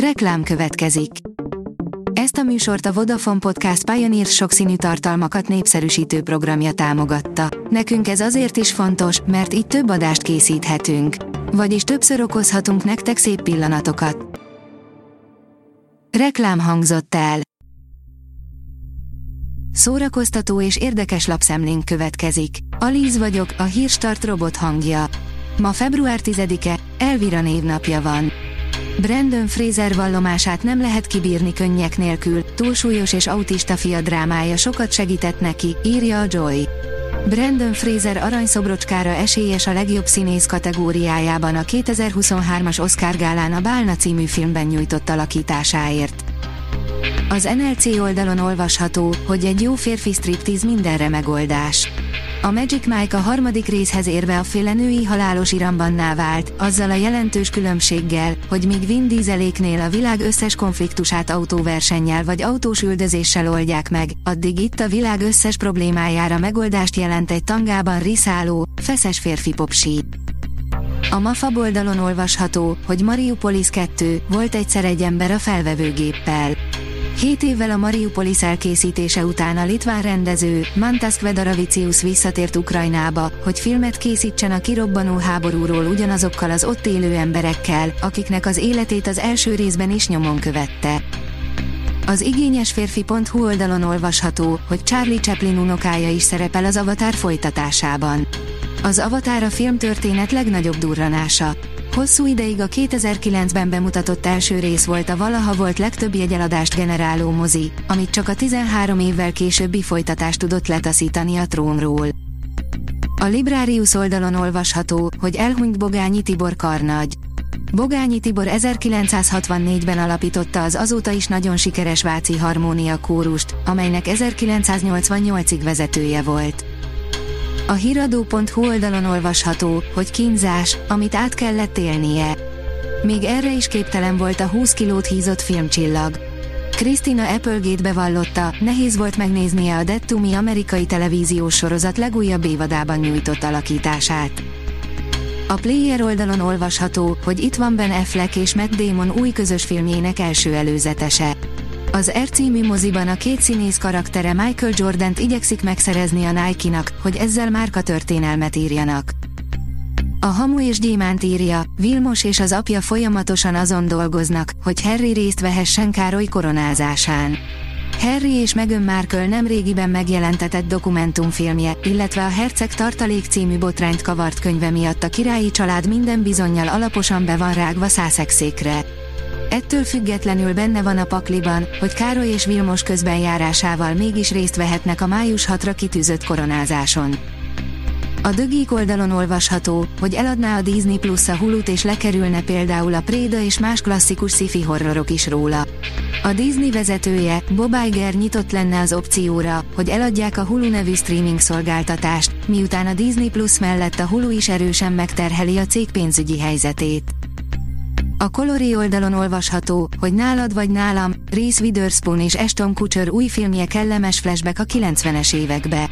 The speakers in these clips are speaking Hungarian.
Reklám következik. Ezt a műsort a Vodafone Podcast Pioneer sokszínű tartalmakat népszerűsítő programja támogatta. Nekünk ez azért is fontos, mert így több adást készíthetünk. Vagyis többször okozhatunk nektek szép pillanatokat. Reklám hangzott el. Szórakoztató és érdekes lapszemlénk következik. Alíz vagyok, a hírstart robot hangja. Ma február 10-e, Elvira névnapja van. Brandon Fraser vallomását nem lehet kibírni könnyek nélkül, túlsúlyos és autista fia drámája sokat segített neki, írja a Joy. Brandon Fraser aranyszobrocskára esélyes a legjobb színész kategóriájában a 2023-as Oscar gálán a Bálna című filmben nyújtott alakításáért. Az NLC oldalon olvasható, hogy egy jó férfi striptease mindenre megoldás. A Magic Mike a harmadik részhez érve a féle női halálos irambanná vált, azzal a jelentős különbséggel, hogy míg Vin Dieseléknél a világ összes konfliktusát autóversennyel vagy autós üldözéssel oldják meg, addig itt a világ összes problémájára megoldást jelent egy tangában riszáló, feszes férfi popsí. A MAFA oldalon olvasható, hogy Mariupolis 2 volt egyszer egy ember a felvevőgéppel. Hét évvel a Mariupolis elkészítése után a litván rendező, Mantas Kvedaravicius visszatért Ukrajnába, hogy filmet készítsen a kirobbanó háborúról ugyanazokkal az ott élő emberekkel, akiknek az életét az első részben is nyomon követte. Az igényes férfi.hu oldalon olvasható, hogy Charlie Chaplin unokája is szerepel az Avatar folytatásában. Az Avatar a filmtörténet legnagyobb durranása. Hosszú ideig a 2009-ben bemutatott első rész volt a valaha volt legtöbb jegyeladást generáló mozi, amit csak a 13 évvel későbbi folytatást tudott letaszítani a trónról. A Librarius oldalon olvasható, hogy elhunyt Bogányi Tibor karnagy. Bogányi Tibor 1964-ben alapította az azóta is nagyon sikeres Váci Harmónia kórust, amelynek 1988-ig vezetője volt. A hiradó.hu oldalon olvasható, hogy kínzás, amit át kellett élnie. Még erre is képtelen volt a 20 kilót hízott filmcsillag. Krisztina Applegate bevallotta, nehéz volt megnéznie a Me amerikai televíziós sorozat legújabb évadában nyújtott alakítását. A Player oldalon olvasható, hogy itt van Ben Affleck és Matt Damon új közös filmjének első előzetese. Az R című moziban a két színész karaktere Michael Jordan-t igyekszik megszerezni a Nike-nak, hogy ezzel márka történelmet írjanak. A Hamu és Gyémánt írja, Vilmos és az apja folyamatosan azon dolgoznak, hogy Harry részt vehessen Károly koronázásán. Harry és Meghan Markle nem régiben megjelentetett dokumentumfilmje, illetve a Herceg tartalék című botrányt kavart könyve miatt a királyi család minden bizonyal alaposan be van rágva szászexékre. Ettől függetlenül benne van a pakliban, hogy Károly és Vilmos közben járásával mégis részt vehetnek a május 6-ra kitűzött koronázáson. A dögik oldalon olvasható, hogy eladná a Disney Plus a Hulut és lekerülne például a Préda és más klasszikus sci-fi horrorok is róla. A Disney vezetője, Bob Iger nyitott lenne az opcióra, hogy eladják a Hulu nevű streaming szolgáltatást, miután a Disney Plus mellett a Hulu is erősen megterheli a cég pénzügyi helyzetét. A Colori oldalon olvasható, hogy nálad vagy nálam, Reese Witherspoon és Ashton Kutcher új filmje kellemes flashback a 90-es évekbe.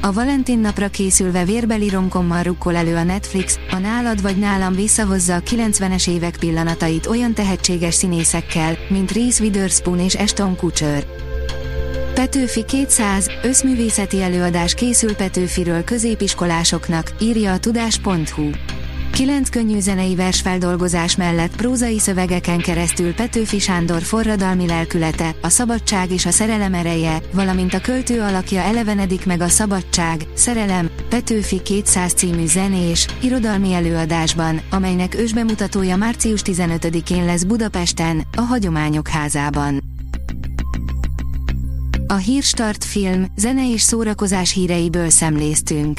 A Valentin napra készülve vérbeli romkommal rukkol elő a Netflix, a Nálad vagy nálam visszahozza a 90-es évek pillanatait olyan tehetséges színészekkel, mint Reese Witherspoon és Ashton Kutcher. Petőfi 200, összművészeti előadás készül Petőfiről középiskolásoknak, írja a tudás.hu. Kilenc könnyű zenei versfeldolgozás mellett prózai szövegeken keresztül Petőfi Sándor forradalmi lelkülete, a szabadság és a szerelem ereje, valamint a költő alakja elevenedik meg a szabadság, szerelem, Petőfi 200 című zenés, irodalmi előadásban, amelynek ősbemutatója március 15-én lesz Budapesten, a Hagyományok házában. A Hírstart film, zene és szórakozás híreiből szemléztünk.